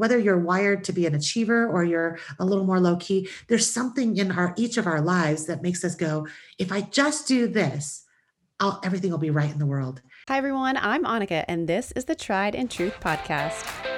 whether you're wired to be an achiever or you're a little more low key, there's something in our each of our lives that makes us go, if I just do this, I'll, everything will be right in the world. Hi, everyone. I'm Annika, and this is the Tried and Truth Podcast.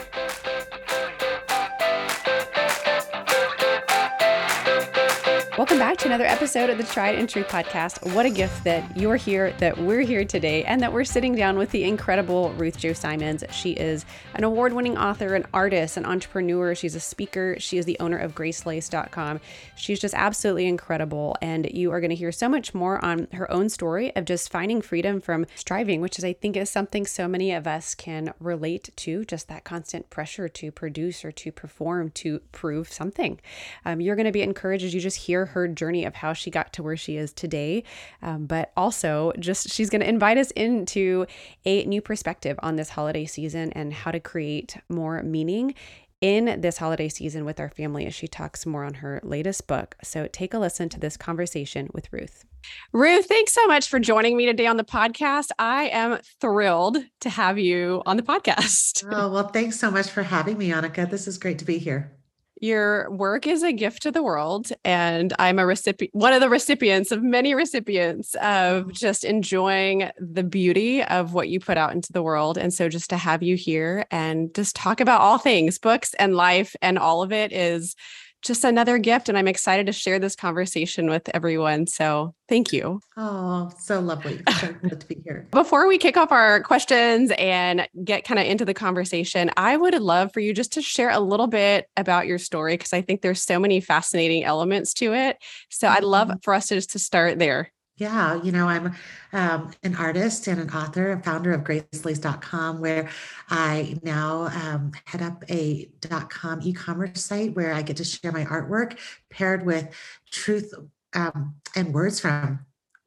Welcome back to another episode of the Tried and True podcast. What a gift that you're here, that we're here today, and that we're sitting down with the incredible Ruth Chou Simons. She is an award winning author, an artist, an entrepreneur. She's a speaker. She is the owner of gracelaced.com. She's just absolutely incredible. And you are going to hear so much more on her own story of just finding freedom from striving, which is, I think, is something so many of us can relate to just that constant pressure to produce or to perform, to prove something. Um, you're going to be encouraged as you just hear her journey of how she got to where she is today. Um, but also, just she's going to invite us into a new perspective on this holiday season and how to create more meaning in this holiday season with our family as she talks more on her latest book. So take a listen to this conversation with Ruth. Ruth, thanks so much for joining me today on the podcast. I am thrilled to have you on the podcast. Oh, well, thanks so much for having me, Annika. This is great to be here. Your work is a gift to the world, and I'm a recipient, one of the recipients of many recipients of mm. just enjoying the beauty of what you put out into the world. And so, just to have you here and just talk about all things books and life and all of it is just another gift. And I'm excited to share this conversation with everyone. So thank you. Oh, so lovely. So good to be here. Before we kick off our questions and get kind of into the conversation, I would love for you just to share a little bit about your story because I think there's so many fascinating elements to it. So I'd love mm-hmm. for us to just to start there. Yeah, you know, I'm um, an artist and an author, a founder of gracelaced.com, where I now um, head up a .com e-commerce site where I get to share my artwork paired with truth um, and words from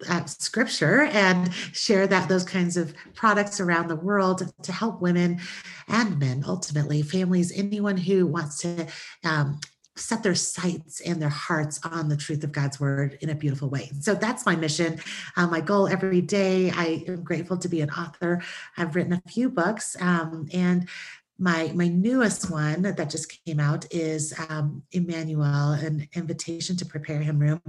uh, scripture and share that those kinds of products around the world to help women and men ultimately families anyone who wants to um, set their sights and their hearts on the truth of God's word in a beautiful way. So that's my mission. Uh, my goal every day. I am grateful to be an author. I've written a few books um, and my my newest one that just came out is um, Emmanuel, an invitation to prepare him room.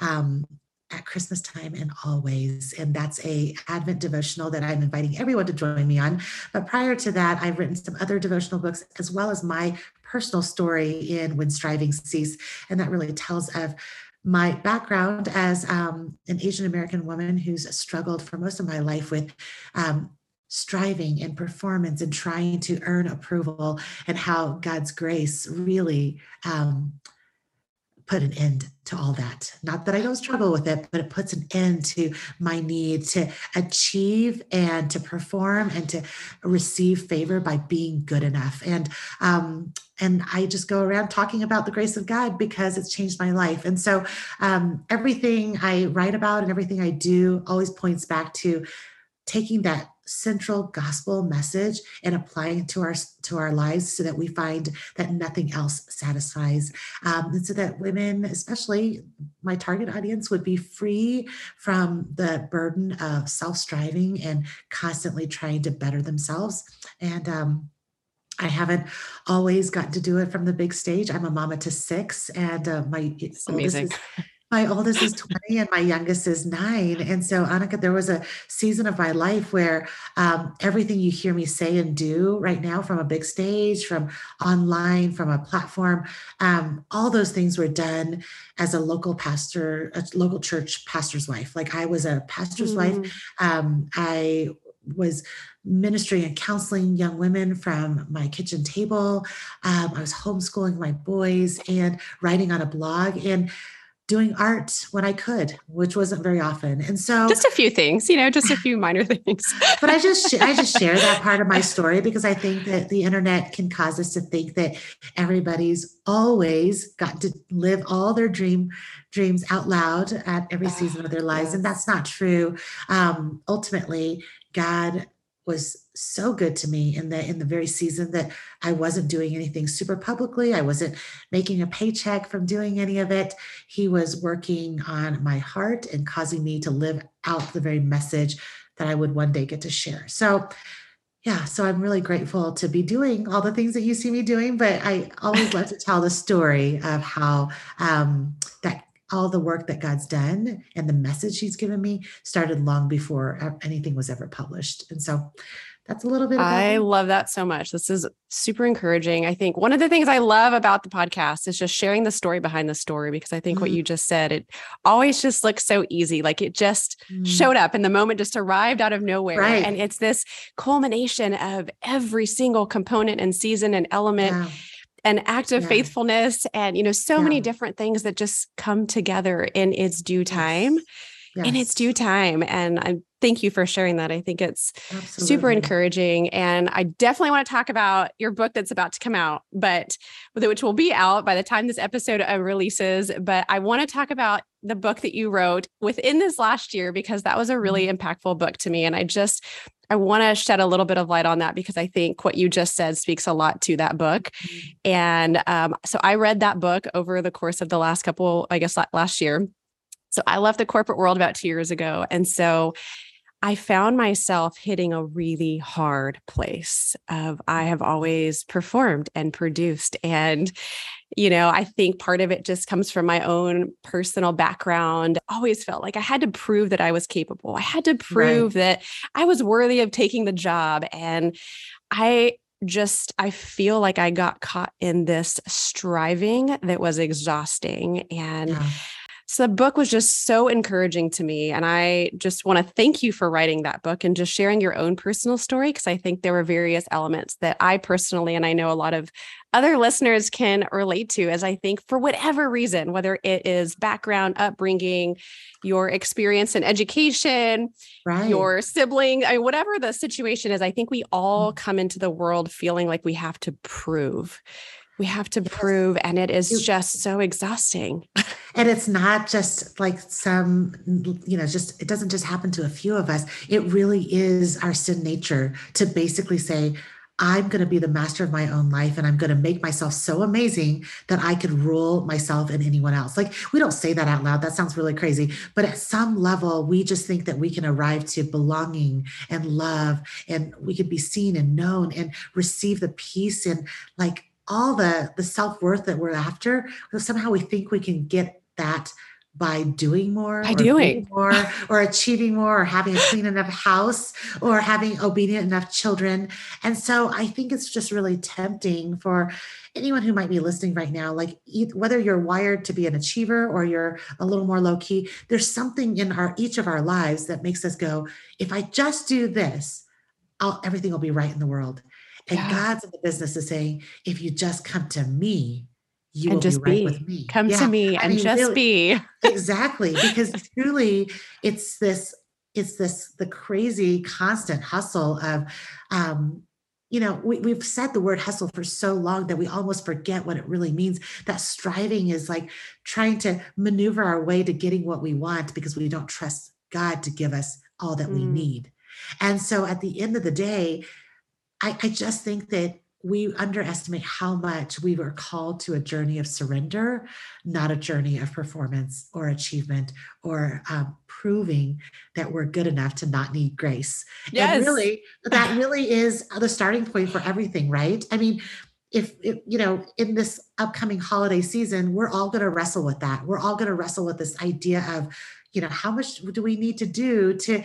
Um, at Christmas time and always. And that's a Advent devotional that I'm inviting everyone to join me on. But prior to that, I've written some other devotional books as well as my personal story in When Strivings Cease. And that really tells of my background as um, an Asian American woman who's struggled for most of my life with um, striving and performance and trying to earn approval, and how God's grace really um, put an end to all that. Not that I don't struggle with it, but it puts an end to my need to achieve and to perform and to receive favor by being good enough. And um, and I just go around talking about the grace of God because it's changed my life. And so um, everything I write about and everything I do always points back to taking that central gospel message and applying it to our to our lives so that we find that nothing else satisfies um, and so that women especially my target audience would be free from the burden of self-striving and constantly trying to better themselves and um, I haven't always gotten to do it from the big stage. I'm a mama to six, and uh, my it's amazing. Is, my oldest is 20 and my youngest is nine. And so, Annika, there was a season of my life where um, everything you hear me say and do right now from a big stage, from online, from a platform, um, all those things were done as a local pastor, a local church pastor's wife. Like I was a pastor's mm. wife. Um, I was ministering and counseling young women from my kitchen table. Um, I was homeschooling my boys and writing on a blog. And doing art when I could, which wasn't very often. And so just a few things, you know, just a few minor things. but I just I just share that part of my story because I think that the internet can cause us to think that everybody's always got to live all their dream dreams out loud at every season of their lives. And that's not true. Um, ultimately, God was so good to me in the in the very season that I wasn't doing anything super publicly. I wasn't making a paycheck from doing any of it. He was working on my heart and causing me to live out the very message that I would one day get to share. So yeah, so I'm really grateful to be doing all the things that you see me doing, but I always love to tell the story of how um, that all the work that God's done and the message He's given me started long before anything was ever published. And so that's a little bit I love that so much. This is super encouraging. I think one of the things I love about the podcast is just sharing the story behind the story because I think mm-hmm. what you just said, it always just looks so easy. Like it just mm-hmm. showed up and the moment just arrived out of nowhere. Right. And it's this culmination of every single component and season and element. Yeah. And act of yeah. faithfulness, and you know, so yeah. many different things that just come together in its due time. Yes in its due time. And I thank you for sharing that. I think it's Absolutely. super encouraging. And I definitely want to talk about your book that's about to come out, but which will be out by the time this episode uh, releases. But I want to talk about the book that you wrote within this last year because that was a really mm-hmm. impactful book to me. And I just, I want to shed a little bit of light on that because I think what you just said speaks a lot to that book. Mm-hmm. And um, so I read that book over the course of the last couple, I guess, last year. So I left the corporate world about two years ago. And so I found myself hitting a really hard place of I have always performed and produced. And, you know, I think part of it just comes from my own personal background. Always felt like I had to prove that I was capable. I had to prove right. that I was worthy of taking the job. And I just I feel like I got caught in this striving that was exhausting and yeah. So the book was just so encouraging to me. And I just want to thank you for writing that book and just sharing your own personal story, because I think there were various elements that I personally, and I know a lot of other listeners can relate to, as I think for whatever reason, whether it is background, upbringing, your experience in education, right. your sibling, I mean, whatever the situation is, I think we all mm. come into the world feeling like we have to prove we have to prove and it is just so exhausting and it's not just like some you know just it doesn't just happen to a few of us it really is our sin nature to basically say I'm going to be the master of my own life and I'm going to make myself so amazing that I could rule myself and anyone else. Like, we don't say that out loud. That sounds really crazy. But at some level, we just think that we can arrive to belonging and love and we could be seen and known and receive the peace and like all the the self-worth that we're after somehow we think we can get that by doing more by doing. more or achieving more or having a clean enough house or having obedient enough children. And so i think it's just really tempting for anyone who might be listening right now like whether you're wired to be an achiever or you're a little more low key there's something in our each of our lives that makes us go if i just do this I'll, everything will be right in the world and yeah. God's in the business of saying, if you just come to me, you and will just be, right with me. Come yeah. to me I and mean, just really, be. exactly. Because truly it's this, it's this the crazy constant hustle of um, you know, we, we've said the word hustle for so long that we almost forget what it really means. That striving is like trying to maneuver our way to getting what we want because we don't trust God to give us all that mm. we need. And so at the end of the day, I, I just think that we underestimate how much we were called to a journey of surrender, not a journey of performance or achievement or um, proving that we're good enough to not need grace. Yes. And really, that really is the starting point for everything, right? I mean, if, if, you know in this upcoming holiday season we're all going to wrestle with that we're all going to wrestle with this idea of you know how much do we need to do to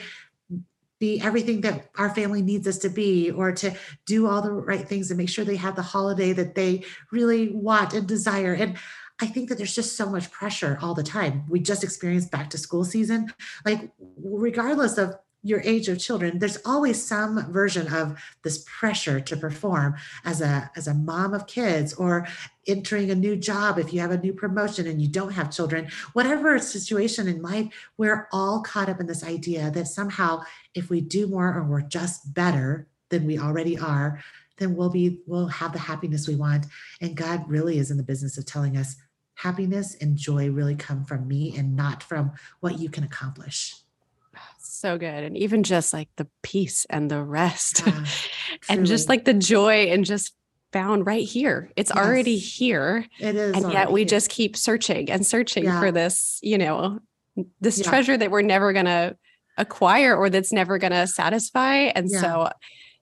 be everything that our family needs us to be or to do all the right things and make sure they have the holiday that they really want and desire and I think that there's just so much pressure all the time. We just experienced back to school season. Like, regardless of your age of children there's always some version of this pressure to perform as a as a mom of kids or entering a new job if you have a new promotion and you don't have children. Whatever situation in life we're all caught up in this idea that somehow if we do more or we're just better than we already are then we'll be we'll have the happiness we want. And god really is in the business of telling us happiness and joy really come from me and not from what you can accomplish so good. And even just like the peace and the rest yeah, and just like the joy and just found right here. It's yes. already here. It is. And yet we here. just keep searching and searching yeah. for this, you know, this yeah. treasure that we're never going to acquire or that's never going to satisfy. And so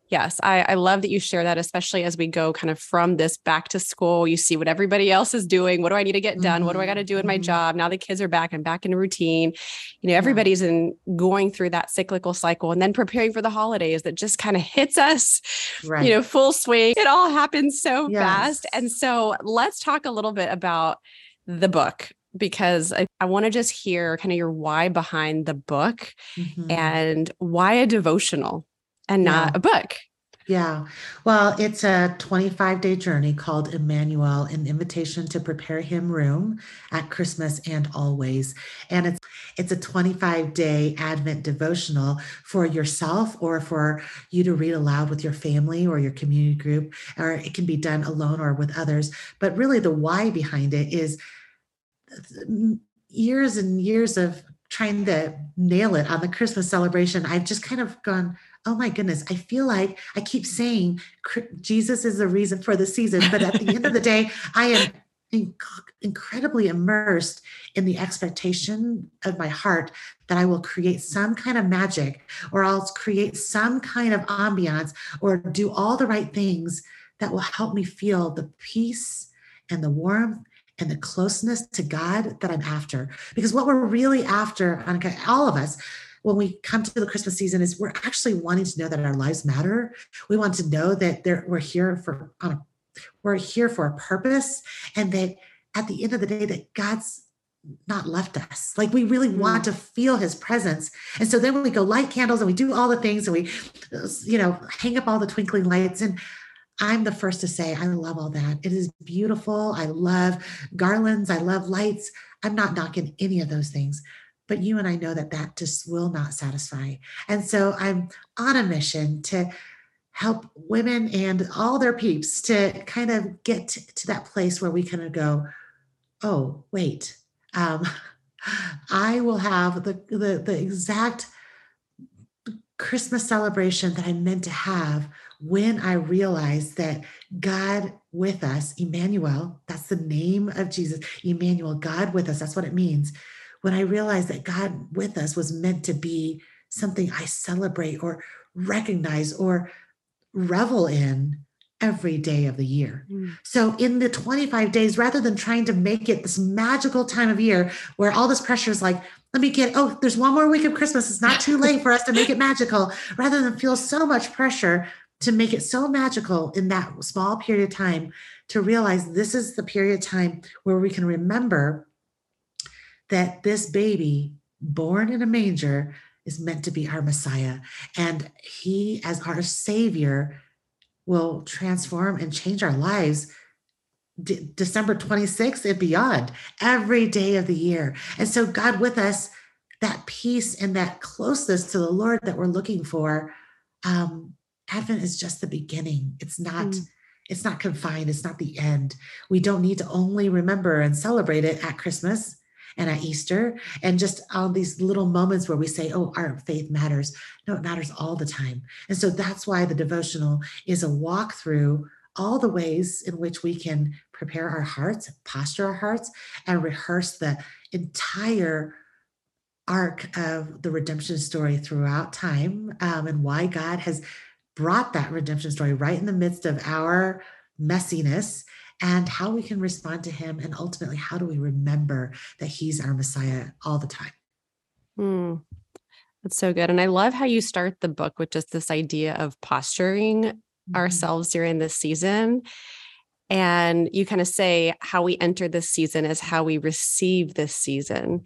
Yes, I, I love that you share that, especially as we go kind of from this back to school. You see what everybody else is doing. What do I need to get done? Mm-hmm. What do I got to do in my mm-hmm. job? Now the kids are back and back in routine. You know, everybody's yeah. in going through that cyclical cycle and then preparing for the holidays that just kind of hits us, right. you know, full swing. It all happens so yes. fast. And so let's talk a little bit about the book because I, I want to just hear kind of your why behind the book mm-hmm. and why a devotional and not yeah. a book. Yeah. Well, it's a 25 day journey called Emmanuel, an invitation to prepare him room at Christmas and always. And it's it's a 25 day Advent devotional for yourself or for you to read aloud with your family or your community group, or it can be done alone or with others. But really the why behind it is mm, years and years of trying to nail it on the Christmas celebration. I've just kind of gone, oh my goodness, I feel like I keep saying Jesus is the reason for the season, but at the end of the day, I am inc- incredibly immersed in the expectation of my heart that I will create some kind of magic or I'll create some kind of ambiance or do all the right things that will help me feel the peace and the warmth and the closeness to God that I'm after. Because what we're really after, all of us, when we come to the Christmas season is we're actually wanting to know that our lives matter. We want to know that we're here for on a, we're here for a purpose, and that at the end of the day, that God's not left us. Like we really want mm. to feel His presence, and so then we go light candles and we do all the things, and we, you know, hang up all the twinkling lights and. I'm the first to say, I love all that. It is beautiful. I love garlands. I love lights. I'm not knocking any of those things but you and I know that that just will not satisfy. And so I'm on a mission to help women and all their peeps to kind of get to that place where we kind of go, oh, wait, um, I will have the, the, the exact Christmas celebration that I meant to have when I realized that God with us, Emmanuel, that's the name of Jesus, Emmanuel, God with us, that's what it means when I realized that God with us was meant to be something I celebrate or recognize or revel in every day of the year. Mm. So in the 25 days, rather than trying to make it this magical time of year where all this pressure is like, let me get, oh, there's one more week of Christmas. It's not too late for us to make it magical, rather than feel so much pressure to make it so magical in that small period of time to realize this is the period of time where we can remember that this baby born in a manger is meant to be our Messiah. And he, as our Savior, will transform and change our lives De- December 26th and beyond, every day of the year. And so, God with us, that peace and that closeness to the Lord that we're looking for, um, Advent is just the beginning. It's not. Mm. It's not confined. It's not the end. We don't need to only remember and celebrate it at Christmas and at Easter, and just all these little moments where we say, oh, our faith matters. No, it matters all the time. And so that's why the devotional is a walk through all the ways in which we can prepare our hearts, posture our hearts, and rehearse the entire arc of the redemption story throughout time um, and why God has brought that redemption story right in the midst of our messiness and how we can respond to him and ultimately how do we remember that he's our messiah all the time mm, that's so good and i love how you start the book with just this idea of posturing mm-hmm. ourselves during this season and you kind of say how we enter this season is how we receive this season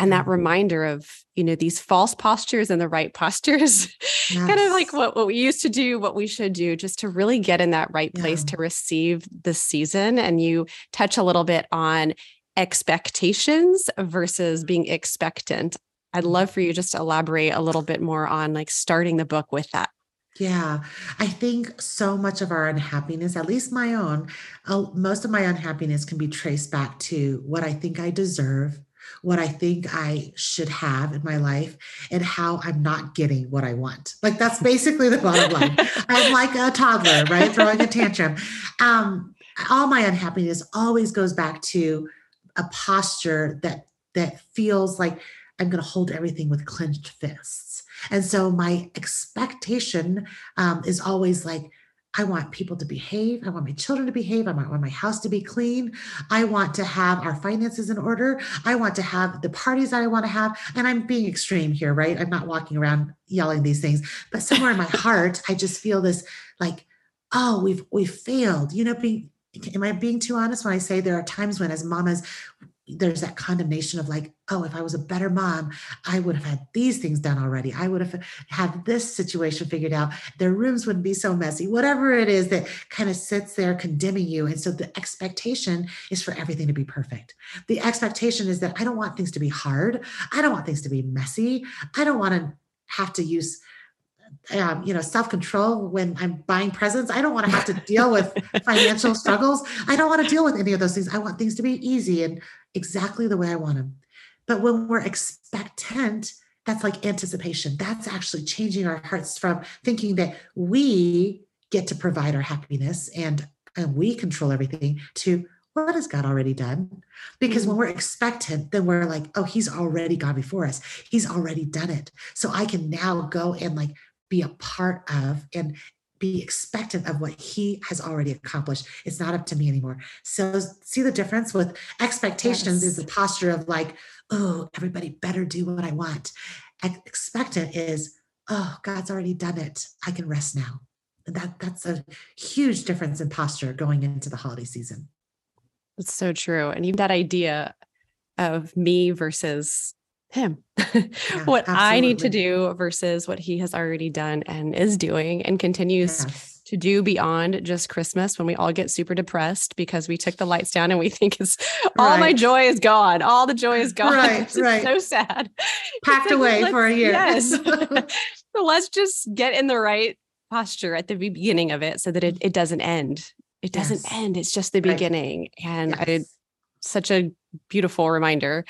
and that mm-hmm. reminder of you know these false postures and the right postures yes. kind of like what, what we used to do what we should do just to really get in that right place yeah. to receive the season and you touch a little bit on expectations versus being expectant i'd love mm-hmm. for you just to elaborate a little bit more on like starting the book with that yeah, I think so much of our unhappiness, at least my own, uh, most of my unhappiness can be traced back to what I think I deserve, what I think I should have in my life and how I'm not getting what I want. Like that's basically the bottom line. I'm like a toddler, right? Throwing a tantrum. Um, all my unhappiness always goes back to a posture that that feels like I'm going to hold everything with clenched fists. And so my expectation um, is always like, I want people to behave. I want my children to behave. I want my house to be clean. I want to have our finances in order. I want to have the parties that I want to have. And I'm being extreme here, right? I'm not walking around yelling these things, but somewhere in my heart, I just feel this like, oh, we've we've failed. You know, being am I being too honest when I say there are times when as mamas there's that condemnation of like, oh, if I was a better mom, I would have had these things done already. I would have had this situation figured out. Their rooms wouldn't be so messy. Whatever it is that kind of sits there condemning you. And so the expectation is for everything to be perfect. The expectation is that I don't want things to be hard. I don't want things to be messy. I don't want to have to use um, you know self-control when i'm buying presents i don't want to have to deal with financial struggles i don't want to deal with any of those things i want things to be easy and exactly the way I want them. But when we're expectant, that's like anticipation. That's actually changing our hearts from thinking that we get to provide our happiness and, and we control everything to what has God already done? Because when mm. we're expectant, then we're like, oh, he's already gone before us. He's already done it. So I can now go and like be a part of and be expectant of what he has already accomplished. It's not up to me anymore. So see the difference with expectations yes. is the posture of like, oh, everybody better do what I want. Expectant is, oh, God's already done it. I can rest now. That that's a huge difference in posture going into the holiday season. That's so true. And even that idea of me versus him yeah, what absolutely. i need to do versus what he has already done and is doing and continues yes. to do beyond just christmas when we all get super depressed because we took the lights down and we think it's all my joy is gone all the joy is gone right, right. so sad packed away for a year yes so let's just get in the right posture at the beginning of it so that it, it doesn't end it doesn't yes. end it's just the beginning right. and yes. i such a beautiful reminder.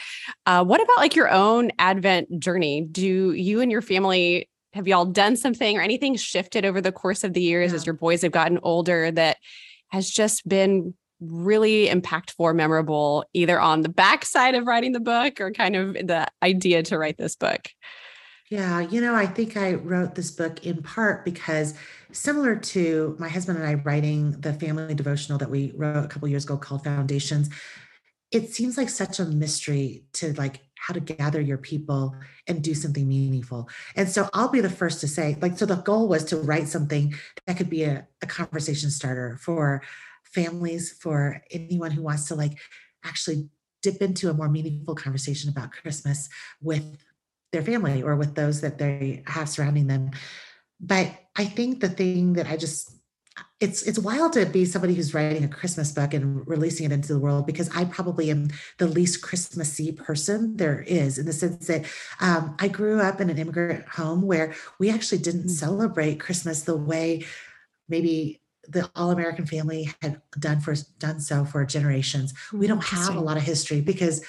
Uh, what about like your own Advent journey? Do you and your family have y'all done something or anything shifted over the course of the years yeah. as your boys have gotten older that has just been really impactful or memorable, either on the backside of writing the book or kind of the idea to write this book? Yeah, you know, I think I wrote this book in part because similar to my husband and I writing the family devotional that we wrote a couple years ago called Foundations, it seems like such a mystery to like how to gather your people and do something meaningful. And so I'll be the first to say, like, so the goal was to write something that could be a, a conversation starter for families, for anyone who wants to like actually dip into a more meaningful conversation about Christmas with their family or with those that they have surrounding them. But I think the thing that I just it's it's wild to be somebody who's writing a Christmas book and releasing it into the world because I probably am the least Christmassy person there is in the sense that um, I grew up in an immigrant home where we actually didn't mm. celebrate Christmas the way maybe the all American family had done for done so for generations. We don't have a lot of history because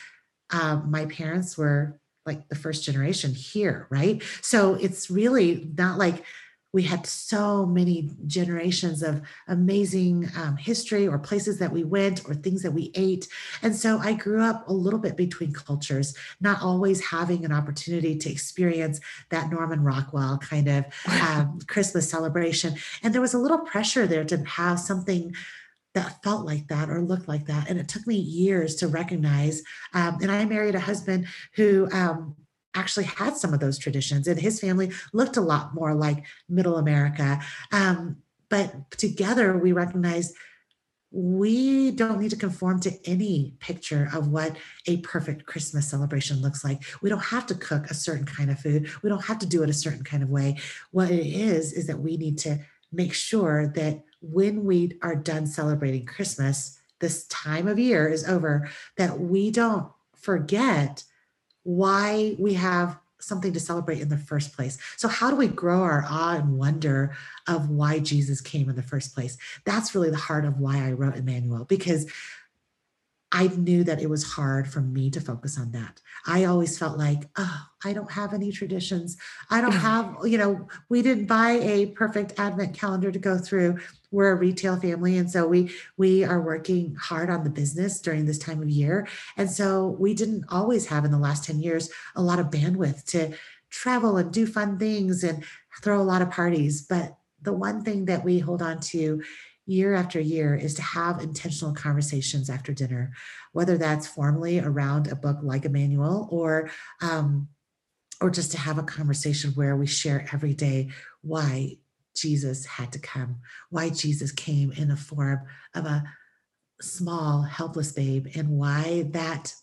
um, my parents were like the first generation here, right? So it's really not like we had so many generations of amazing um, history or places that we went or things that we ate. And so I grew up a little bit between cultures, not always having an opportunity to experience that Norman Rockwell kind of um, Christmas celebration. And there was a little pressure there to have something that felt like that or looked like that. And it took me years to recognize. Um, and I married a husband who um, actually had some of those traditions and his family looked a lot more like middle america. Um, but together we recognize we don't need to conform to any picture of what a perfect christmas celebration looks like. We don't have to cook a certain kind of food. We don't have to do it a certain kind of way. What it is is that we need to make sure that when we are done celebrating christmas this time of year is over that we don't forget why we have something to celebrate in the first place. So, how do we grow our awe and wonder of why Jesus came in the first place? That's really the heart of why I wrote Emmanuel, because I knew that it was hard for me to focus on that. I always felt like, oh, I don't have any traditions. I don't have, you know, we didn't buy a perfect advent calendar to go through. We're a retail family and so we we are working hard on the business during this time of year. And so we didn't always have in the last 10 years a lot of bandwidth to travel and do fun things and throw a lot of parties. But the one thing that we hold on to year after year is to have intentional conversations after dinner, whether that's formally around a book like Emmanuel or um, or just to have a conversation where we share every day why Jesus had to come, why Jesus came in the form of a small, helpless babe, and why that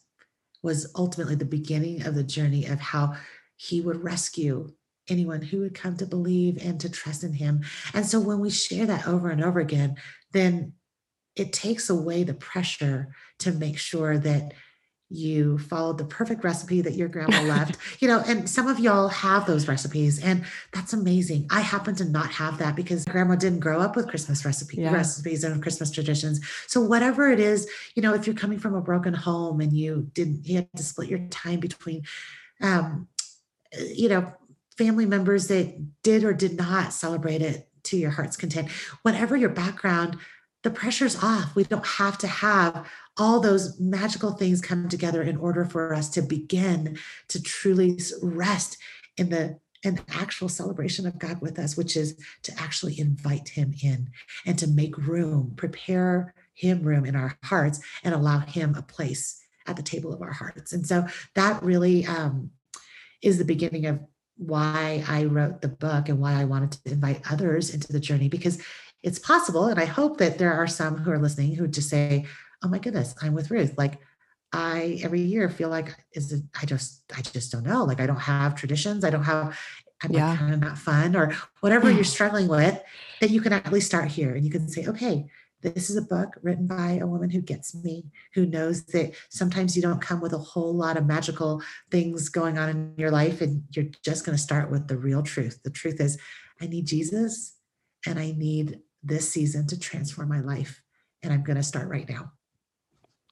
was ultimately the beginning of the journey of how he would rescue anyone who would come to believe and to trust in him. And so when we share that over and over again, then it takes away the pressure to make sure that you followed the perfect recipe that your grandma left you know and some of y'all have those recipes and that's amazing i happen to not have that because grandma didn't grow up with christmas recipe yeah. recipes and christmas traditions so whatever it is you know if you're coming from a broken home and you didn't you had to split your time between um you know family members that did or did not celebrate it to your heart's content. Whatever your background, the pressure's off. We don't have to have all those magical things come together in order for us to begin to truly rest in the an actual celebration of God with us, which is to actually invite Him in and to make room, prepare Him room in our hearts, and allow Him a place at the table of our hearts. And so that really um, is the beginning of why I wrote the book and why I wanted to invite others into the journey because it's possible. And I hope that there are some who are listening who just say, Oh my goodness, I'm with Ruth. Like I every year feel like is it I just I just don't know. Like I don't have traditions. I don't have I'm yeah. like kind of not fun or whatever you're struggling with, that you can at least start here and you can say, okay, this is a book written by a woman who gets me, who knows that sometimes you don't come with a whole lot of magical things going on in your life, and you're just going to start with the real truth. The truth is, I need Jesus and I need this season to transform my life. And I'm going to start right now.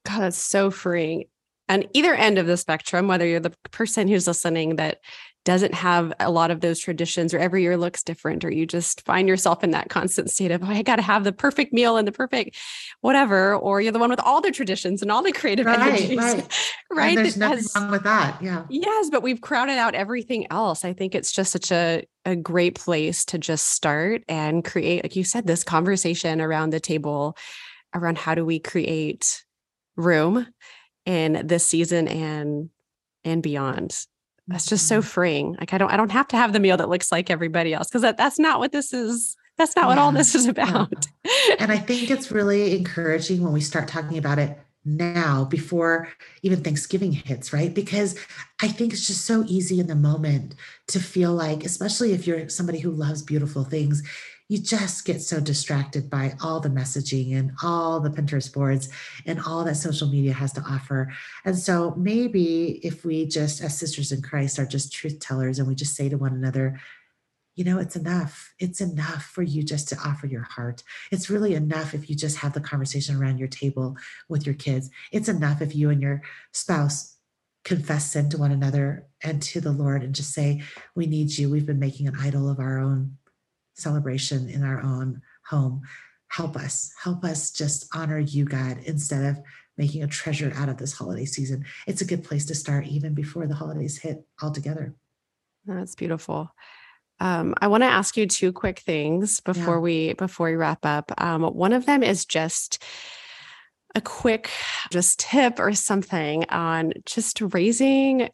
God, that's so freeing. And either end of the spectrum, whether you're the person who's listening that doesn't have a lot of those traditions or every year looks different or you just find yourself in that constant state of oh, i got to have the perfect meal and the perfect whatever or you're the one with all the traditions and all the creative right, energies. Right, right? And there's nothing has, wrong with that yeah. Yes but we've crowded out everything else. I think it's just such a a great place to just start and create like you said this conversation around the table around how do we create room in this season and and beyond that's just so mm-hmm. freeing. Like I don't I don't have to have the meal that looks like everybody else because that, that's not what this is. That's not yeah. what all this is about. Yeah. and I think it's really encouraging when we start talking about it now before even Thanksgiving hits, right? Because I think it's just so easy in the moment to feel like, especially if you're somebody who loves beautiful things, you just get so distracted by all the messaging and all the Pinterest boards and all that social media has to offer. And so maybe if we just, as sisters in Christ, are just truth tellers and we just say to one another, you know, it's enough. It's enough for you just to offer your heart. It's really enough if you just have the conversation around your table with your kids. It's enough if you and your spouse confess sin to one another and to the Lord and just say, We need you. We've been making an idol of our own celebration in our own home. Help us, help us just honor you, God, instead of making a treasure out of this holiday season. It's a good place to start even before the holidays hit altogether. That's beautiful. Um, I want to ask you two quick things before yeah. we before we wrap up. Um, one of them is just a quick just tip or something on just raising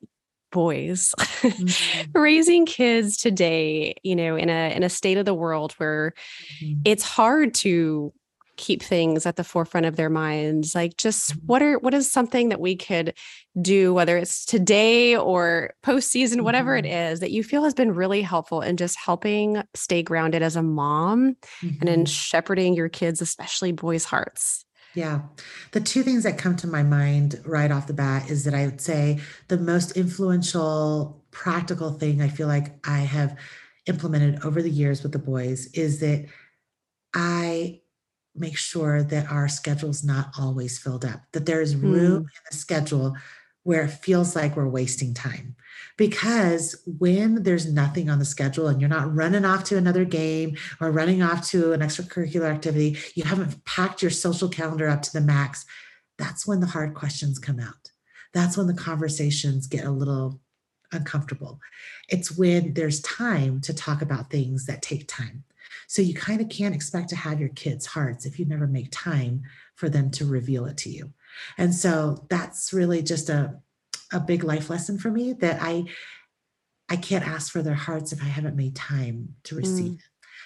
boys mm-hmm. raising kids today you know in a in a state of the world where mm-hmm. it's hard to keep things at the forefront of their minds like just mm-hmm. what are what is something that we could do whether it's today or postseason mm-hmm. whatever it mm-hmm. that you feel has been really helpful in just helping stay grounded as a mom and in mm-hmm. shepherding your kids especially boys hearts yeah. The two things that come to my mind right off the bat is that I would say the most influential practical thing I feel like I have implemented over the years with the boys is that I make sure that our schedule's not always filled up, that there is room mm. in the schedule where it feels like we're wasting time. Because when there's nothing on the schedule and you're not running off to another game or running off to an extracurricular activity, you haven't packed your social calendar up to the max, that's when the hard questions come out. That's when the conversations get a little uncomfortable. It's when there's time to talk about things that take time. So you kind of can't expect to have your kids' hearts if you never make time for them to reveal it to you. And so that's really just a, a big life lesson for me that I I can't ask for their hearts if I haven't made time to receive. Mm.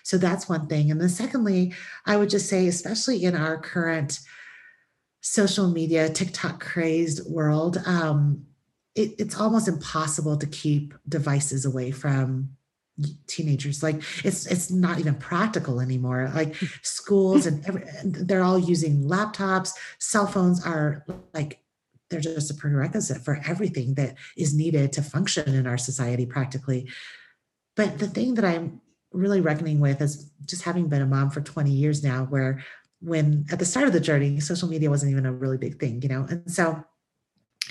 So that's one thing. And then secondly, I would just say, especially in our current social media, TikTok crazed world, um, it, it's almost impossible to keep devices away from teenagers like it's it's not even practical anymore. Like schools and every, they're all using laptops. Cell phones are like they're just a prerequisite for everything that is needed to function in our society practically. But the thing that i'm really reckoning with is just having been a mom for 20 years now where when at the start of the journey social media wasn't even a really big thing you know? And so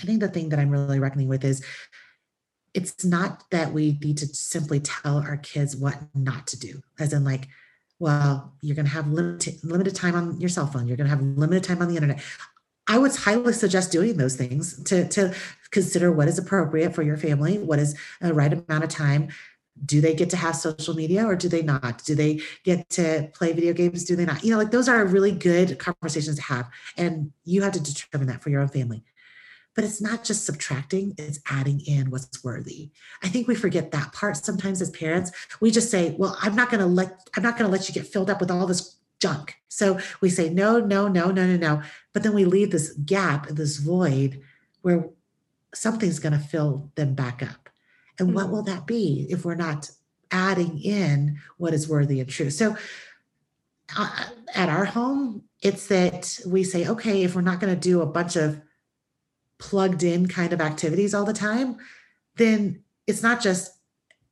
i think the thing that i'm really reckoning with is it's not that we need to simply tell our kids what not to do, as in, like, well, you're going to have limited, limited time on your cell phone, you're going to have limited time on the internet. I would highly suggest doing those things to, to consider what is appropriate for your family, what is a right amount of time. Do they get to have social media or do they not? Do they get to play video games? Do they not? You know, like those are really good conversations to have. And you have to determine that for your own family but it's not just subtracting, it's adding in what's worthy. I think we forget that part sometimes as parents. We just say, well, I'm not going to let I'm not going to let you get filled up with all this junk. So we say no, no, no, no, no, no. But then we leave this gap, this void where something's going to fill them back up. And what will that be if we're not adding in what is worthy and true? So uh, at our home, it's that we say, okay, if we're not going to do a bunch of plugged in kind of activities all the time, then it's not just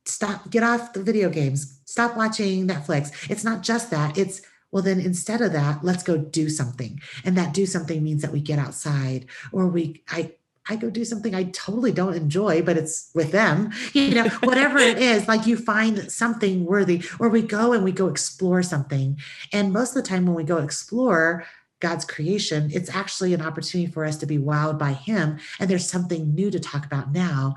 stop, get off the video games, stop watching Netflix. It's not just that. It's, well, then instead of that, let's go do something. And that do something means that we get outside or we, I, I go do something I totally don't enjoy, but it's with them, you know, whatever it is, like you find something worthy, or we go and we go explore something. And most of the time when we go explore, God's creation, it's actually an opportunity for us to be wowed by Him. And there's something new to talk about now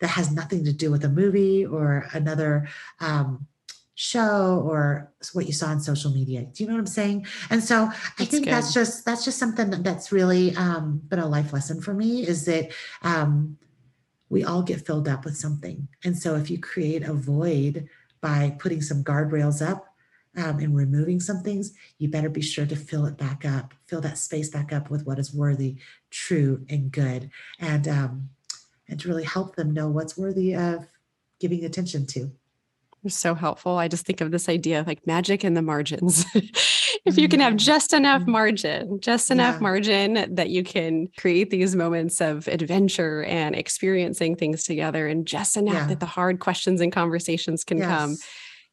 that has nothing to do with a movie or another um, show or what you saw on social media. Do you know what I'm saying? And so I think good. that's just that's just something that's really um, been a life lesson for me is that um, we all get filled up with something. And so if you create a void by putting some guardrails up um, and removing some things, you better be sure to fill it back up, fill that space back up with what is worthy, true, and good, and um, and to really help them know what's worthy of giving attention to. So helpful. I just think of this idea of like magic in the margins. if you can have mm-hmm. just enough mm-hmm. margin, just enough yeah. margin that you can create these moments of adventure and experiencing things together, and just enough yeah. that the hard questions and conversations can yes. come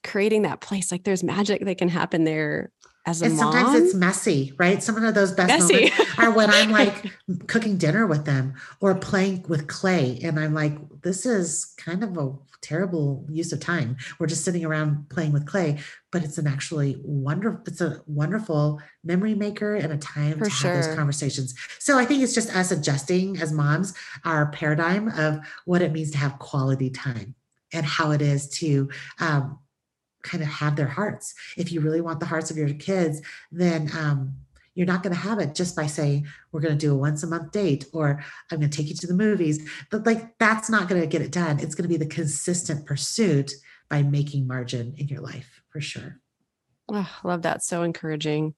creating that place like there's magic that can happen there as a and mom. sometimes it's messy right some of those best messy. moments are when i'm like cooking dinner with them or playing with clay and i'm like this is kind of a terrible use of time we're just sitting around playing with clay but it's an actually wonderful it's a wonderful memory maker and a time For to sure. have those conversations so i think it's just us adjusting as moms our paradigm of what it means to have quality time and how it is to um, kind of have their hearts. If you really want the hearts of your kids, then um, you're not going to have it just by saying we're going to do a once a month date or I'm going to take you to the movies. But like that's not going to get it done. It's going to be the consistent pursuit by making margin in your life for sure. Oh, love that. So encouraging.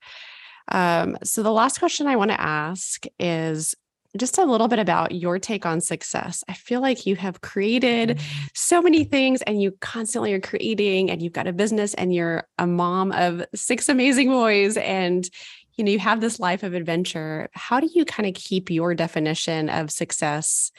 Um, so the last question I want to ask is just a little bit about your take on success. I feel like you have created mm-hmm. so many things and you constantly are creating and you've got a business and you're a mom of six amazing boys and you know you have this life of adventure. How do you kind of keep your definition of success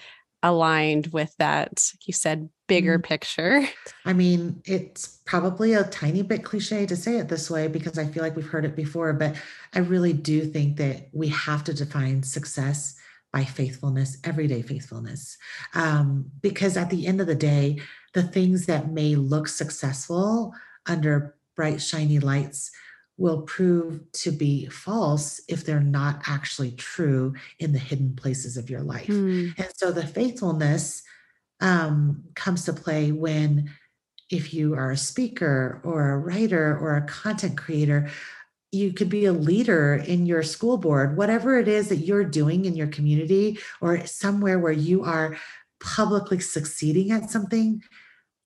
aligned with that you said bigger mm. picture? I mean, it's probably a tiny bit cliche to say it this way because I feel like we've heard it before, but I really do think that we have to define success by faithfulness, everyday faithfulness. Um, because at the end of the day, the things that may look successful under bright, shiny lights will prove to be false if they're not actually true in the hidden places of your life. Mm. And so the faithfulness um, comes to play when if you are a speaker or a writer or a content creator you could be a leader in your school board whatever it is that you're doing in your community or somewhere where you are publicly succeeding at something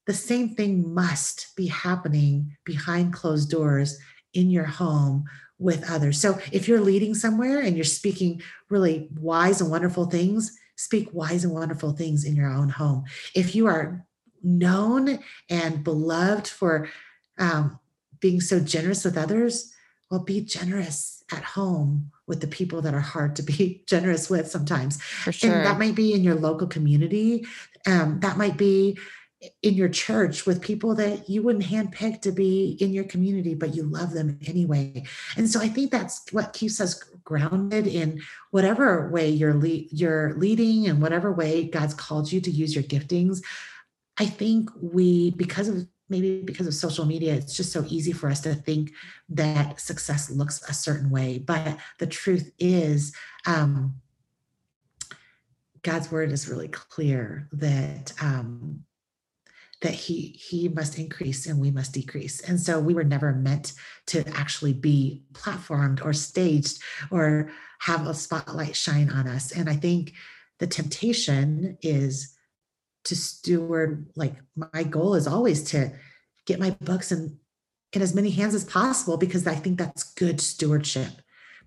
the same thing must be happening behind closed doors in your home with others. So if you're leading somewhere and you're speaking really wise and wonderful things speak wise and wonderful things in your own home. If you are known and beloved for um, being so generous with others, well, be generous at home with the people that are hard to be generous with sometimes. For sure. And that might be in your local community. Um, that might be in your church with people that you wouldn't handpick to be in your community, but you love them anyway. And so I think that's what keeps us grounded in whatever way you're le- you're leading and whatever way God's called you to use your giftings. I think we, because of maybe because of social media, it's just so easy for us to think that success looks a certain way. But the truth is, um, God's word is really clear that um, that he he must increase and we must decrease and so we were never meant to actually be platformed or staged or have a spotlight shine on us and i think the temptation is to steward like my goal is always to get my books in in as many hands as possible because i think that's good stewardship.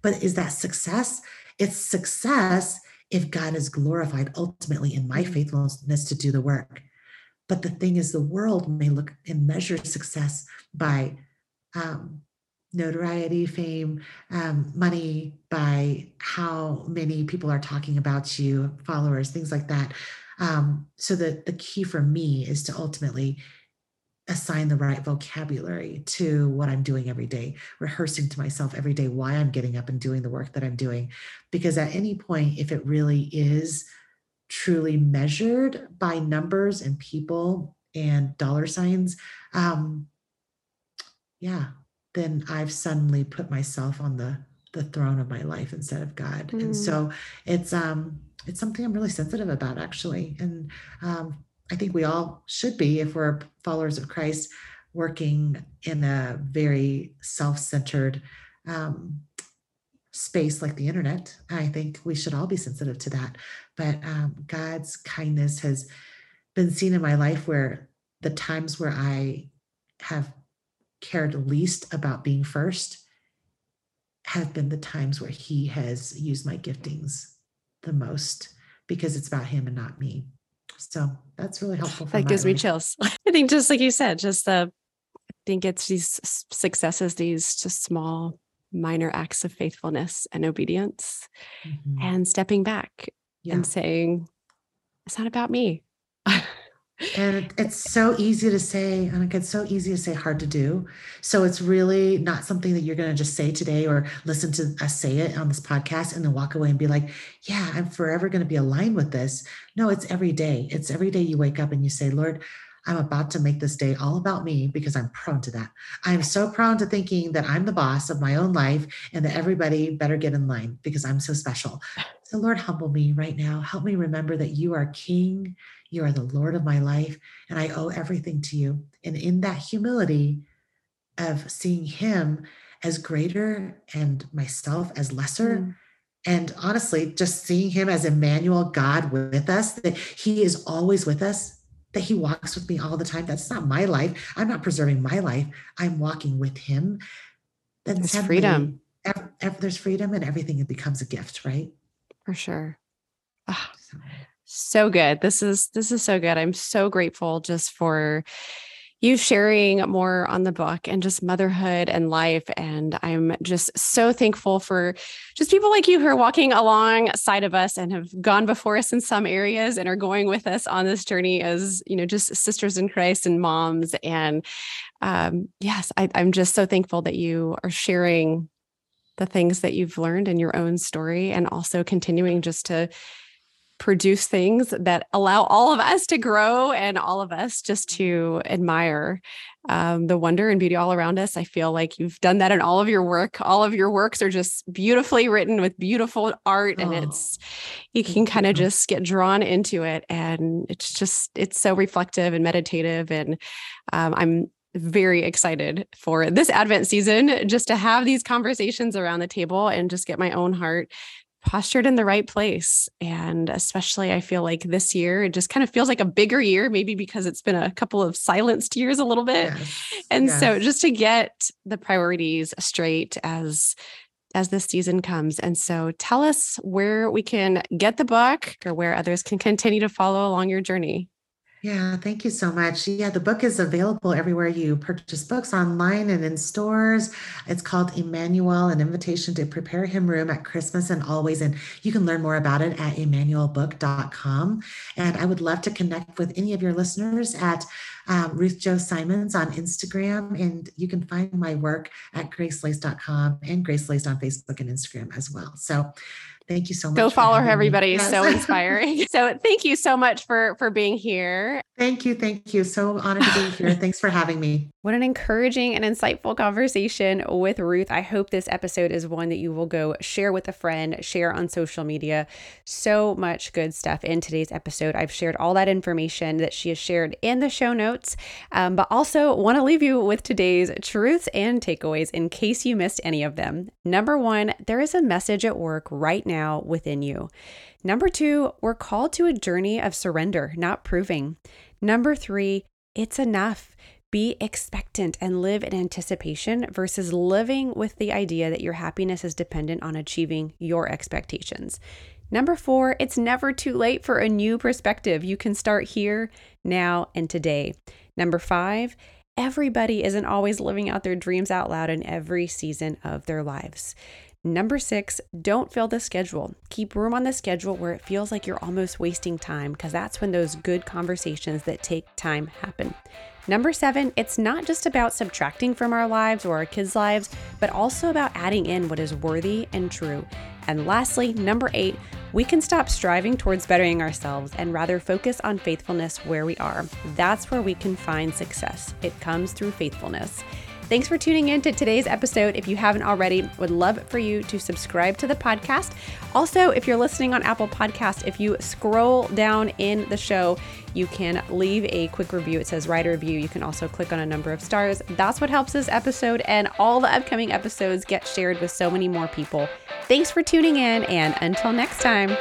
But is that success? It's success if god is glorified ultimately in my faithfulness to do the work. But the thing is the world may look and measure success by um, notoriety fame um, money by how many people are talking about you followers things like that um, so the, the key for me is to ultimately assign the right vocabulary to what I'm doing every day, rehearsing to myself every day why I'm getting up and doing the work that I'm doing. Because at any point, if it really is truly measured by numbers and people and dollar signs, um, yeah, then I've suddenly put myself on the the throne of my life instead of God. Mm. And so it's um it's something I'm really sensitive about actually. And um, I think we all should be if we're followers of Christ working in a very self-centered um, space like the internet. I think we should all be sensitive to that. But um, God's kindness has been seen in my life where the times where I have cared least about being first have been the times where he has used my giftings the most because it's about him and not me. So that's really helpful. that gives life. me chills. I think just like you said, just the, I think it's these successes, these just small, minor acts of faithfulness and obedience mm-hmm. and stepping back yeah. and saying, it's not about me. and it's so easy to say and it's so easy to say hard to do. So it's really not something that you're going to just say today or listen to us say it on this podcast and then walk away and be like yeah i'm forever going to be aligned with this. No it's every day. It's every day you wake up and you say lord i'm about to make this day all about me because i'm prone to that. I'm so prone to thinking that i'm the boss of my own life and that everybody better get in line because i'm so special. So lord humble me right now. Help me remember that you are king you are the Lord of my life, and I owe everything to you. And in that humility of seeing Him as greater and myself as lesser, mm. and honestly, just seeing Him as Emmanuel, God with us, that He is always with us, that He walks with me all the time. That's not my life. I'm not preserving my life. I'm walking with Him. Then there's freedom. Ev- ev- there's freedom, and everything it becomes a gift, right? For sure. Oh, so so good. This is this is so good. I'm so grateful just for you sharing more on the book and just motherhood and life and i'm just so thankful for just people like you who are walking alongside of us and have gone before us in some areas and are going with us on this journey as you know just sisters in christ and moms and um, yes I, i'm just so thankful that you are sharing the things that you've learned in your own story and also continuing just to produce things that allow all of us to grow and all of us just to admire um, the wonder and beauty all around us. I feel like you've done that in all of your work. All of your works are just beautifully written with beautiful art, and oh, it's you can kind of just get drawn into it, and it's just it's so reflective and meditative. And um, I'm very excited for this Advent season just to have these conversations around the table and just get my own heart postured in the right place. And especially, I feel like this year, it just kind of feels like a bigger year, maybe because it's been a couple of silenced years a little bit. Yes. And yes. so just to get the priorities straight as as this season comes. And so tell us where we can get the book or where others can continue to follow along your journey. Yeah, thank you so much. Yeah, the book is available everywhere you purchase books online and in stores. It's called Emmanuel, an invitation to prepare him room at Christmas and always. And you can learn more about it at emmanuelbook.com. And I would love to connect with any of your listeners at um, Ruth Chou Simons on Instagram. And you can find my work at gracelaced.com and Gracelaced on Facebook and Instagram as well. So Thank you so much. Go follow her, everybody. Yes. So inspiring. so thank you so much for for being here. Thank you. Thank you. So honored to be here. Thanks for having me. What an encouraging and insightful conversation with Ruth. I hope this episode is one that you will go share with a friend, share on social media. So much good stuff in today's episode. I've shared all that information that she has shared in the show notes, um, but also want to leave you with today's truths and takeaways in case you missed any of them. Number one, there is a message at work right now within you. Number two, we're called to a journey of surrender, not proving. Number three, it's enough. Be expectant and live in anticipation versus living with the idea that your happiness is dependent on achieving your expectations. Number four, it's never too late for a new perspective. You can start here, now, and today. Number five, everybody isn't always living out their dreams out loud in every season of their lives. Number six, don't fill the schedule. Keep room on the schedule where it feels like you're almost wasting time because that's when those good conversations that take time happen. Number seven, it's not just about subtracting from our lives or our kids' lives, but also about adding in what is worthy and true. And lastly, number eight, we can stop striving towards bettering ourselves and rather focus on faithfulness where we are. That's where we can find success. It comes through faithfulness. Thanks for tuning in to today's episode. If you haven't already, would love for you to subscribe to the podcast. Also, if you're listening on Apple Podcast, if you scroll down in the show, you can leave a quick review. It says write a review. You can also click on a number of stars. That's what helps this episode and all the upcoming episodes get shared with so many more people. Thanks for tuning in, and until next time.